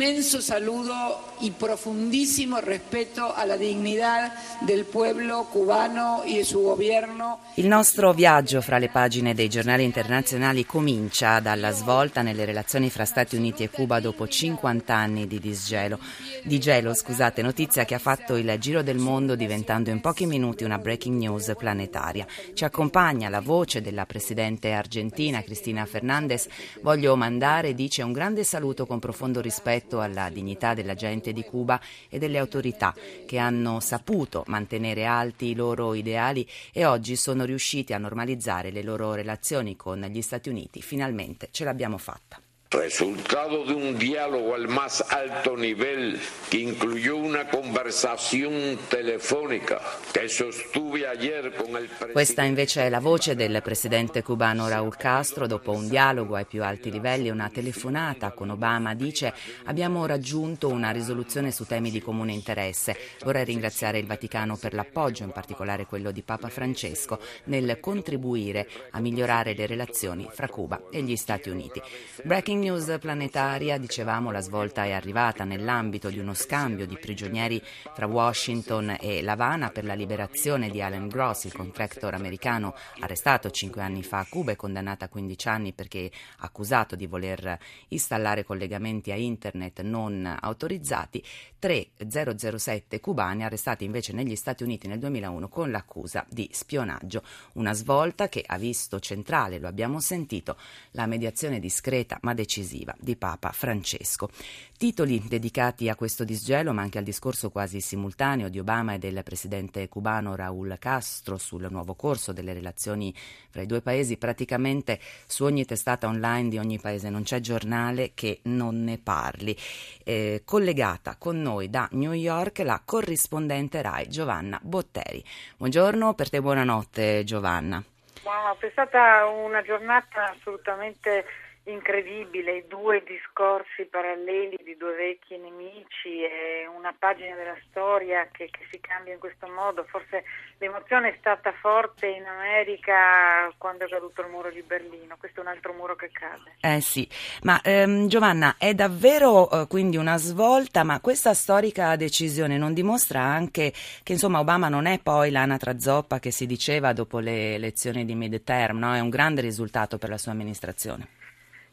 Inmenso saludo y profundísimo respeto a la dignidad del pueblo cubano y de su gobierno. Il nostro viaggio fra le pagine dei giornali internazionali comincia dalla svolta nelle relazioni fra Stati Uniti e Cuba dopo 50 anni di disgelo. Di gelo, scusate, notizia che ha fatto il giro del mondo diventando in pochi minuti una breaking news planetaria. Ci accompagna la voce della presidente argentina Cristina Fernandez. Voglio mandare, dice, un grande saluto con profondo rispetto alla dignità della gente di Cuba e delle autorità che hanno saputo mantenere alti i loro ideali e oggi sono riusciti a normalizzare le loro relazioni con gli Stati Uniti. Finalmente ce l'abbiamo fatta. Resultado de un diálogo al más alto nivel que incluyó una conversación telefónica que sostuve ayer con el presidente. Questa invece è la voce del presidente cubano Raúl Castro dopo un dialogo ai più alti livelli una telefonata con Obama dice abbiamo raggiunto una risoluzione su temi di comune interesse. Vorrei ringraziare il Vaticano per l'appoggio, in particolare quello di Papa Francesco, nel contribuire a migliorare le relazioni fra Cuba e gli Stati Uniti. Breaking news planetaria, dicevamo, la svolta è arrivata nell'ambito di uno scambio di prigionieri fra Washington e L'Havana per la liberazione di Alan Gross, il contractor americano arrestato cinque anni fa a Cuba e condannato a 15 anni perché accusato di voler installare collegamenti a internet non autorizzati. Tre 007 cubani arrestati invece negli Stati Uniti nel 2001 con l'accusa di spionaggio. Una svolta che ha visto centrale, lo abbiamo sentito, la mediazione discreta ma decisa decisiva di Papa Francesco. Titoli dedicati a questo disgelo, ma anche al discorso quasi simultaneo di Obama e del presidente cubano Raúl Castro sul nuovo corso delle relazioni fra i due paesi. Praticamente su ogni testata online di ogni paese non c'è giornale che non ne parli. Eh, collegata con noi da New York la corrispondente RAI Giovanna Botteri. Buongiorno, per te buonanotte Giovanna. Wow, è stata una giornata assolutamente incredibile, due discorsi paralleli di due vecchi nemici e una pagina della storia che, che, si cambia in questo modo. Forse l'emozione è stata forte in America quando è caduto il muro di Berlino, questo è un altro muro che cade. Eh sì, ma ehm, Giovanna è davvero eh, quindi una svolta, ma questa storica decisione non dimostra anche che insomma Obama non è poi l'anatra zoppa che si diceva dopo le elezioni di midterm, no? è un grande risultato per la sua amministrazione.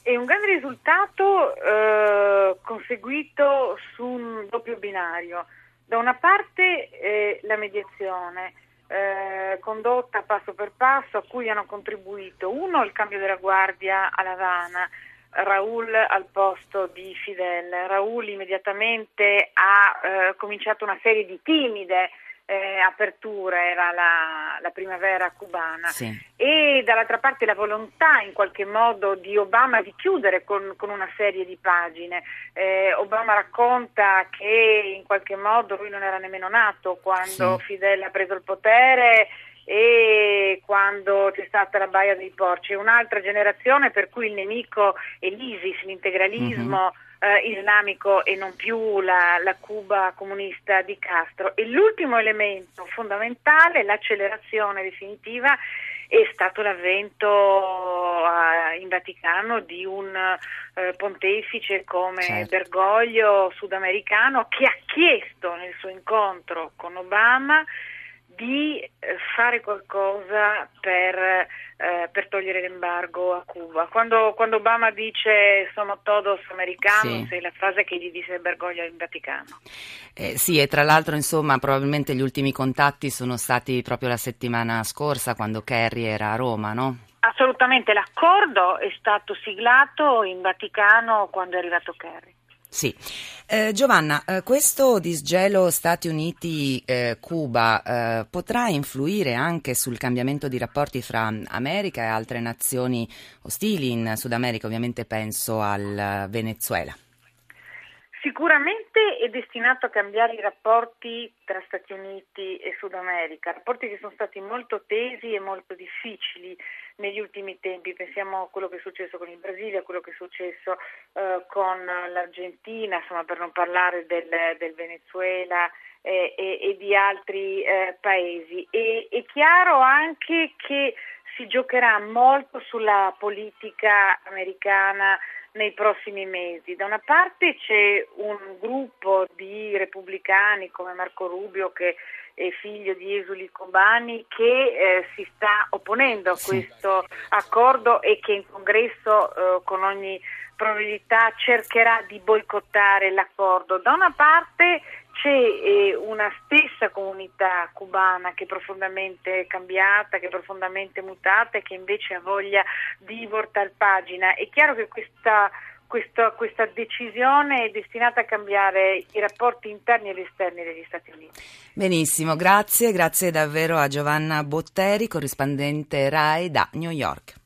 È un grande risultato eh, conseguito su un doppio binario. Da una parte eh, la mediazione eh, condotta passo per passo a cui hanno contribuito uno il cambio della guardia a Havana, Raul al posto di Fidel. Raul immediatamente ha eh, cominciato una serie di timide eh, apertura, era la, la primavera cubana sì. e dall'altra parte la volontà in qualche modo di Obama di chiudere con, con una serie di pagine. Eh, Obama racconta che in qualche modo lui non era nemmeno nato quando sì. Fidel ha preso il potere e quando c'è stata la Baia dei Porci, un'altra generazione per cui il nemico è l'ISIS, l'integralismo. Mm-hmm eh, islamico e non più la, la, Cuba comunista di Castro. E l'ultimo elemento fondamentale, l'accelerazione definitiva, è stato l'avvento uh, in Vaticano di un uh, pontefice come certo. Bergoglio sudamericano che ha chiesto nel suo incontro con Obama di eh, fare qualcosa per, eh, per, togliere l'embargo a Cuba. Quando, quando Obama dice sono todos americanos, sì. è la frase che gli disse Bergoglio in Vaticano. Eh, sì, e tra l'altro, insomma, probabilmente gli ultimi contatti sono stati proprio la settimana scorsa, quando Kerry era a Roma, no? Assolutamente, l'accordo è stato siglato in Vaticano quando è arrivato Kerry. Sì. Eh, Giovanna, eh, questo disgelo Stati Uniti-Cuba eh, potrà influire anche sul cambiamento di rapporti fra America e altre nazioni ostili in Sud America, ovviamente penso al Venezuela. Sicuramente è destinato a cambiare i rapporti tra Stati Uniti e Sud America, rapporti che sono stati molto tesi e molto difficili negli ultimi tempi. Pensiamo a quello che è successo con il Brasile, a quello che è successo eh, con l'Argentina, insomma, per non parlare del, del Venezuela eh, e, e, di altri eh, paesi. E, è chiaro anche che si giocherà molto sulla politica americana nei prossimi mesi. Da una parte c'è un gruppo di repubblicani come Marco Rubio che è figlio di esuli cubani che eh, si sta opponendo a questo accordo e che in congresso eh, con ogni probabilità cercherà di boicottare l'accordo. Da una parte c'è eh, una stessa comunità cubana che è profondamente cambiata, che è profondamente mutata e che invece ha voglia di voltare pagina. È chiaro che questa, questa, questa, decisione è destinata a cambiare i rapporti interni ed esterni degli Stati Uniti. Benissimo, grazie, grazie davvero a Giovanna Botteri, corrispondente RAI da New York.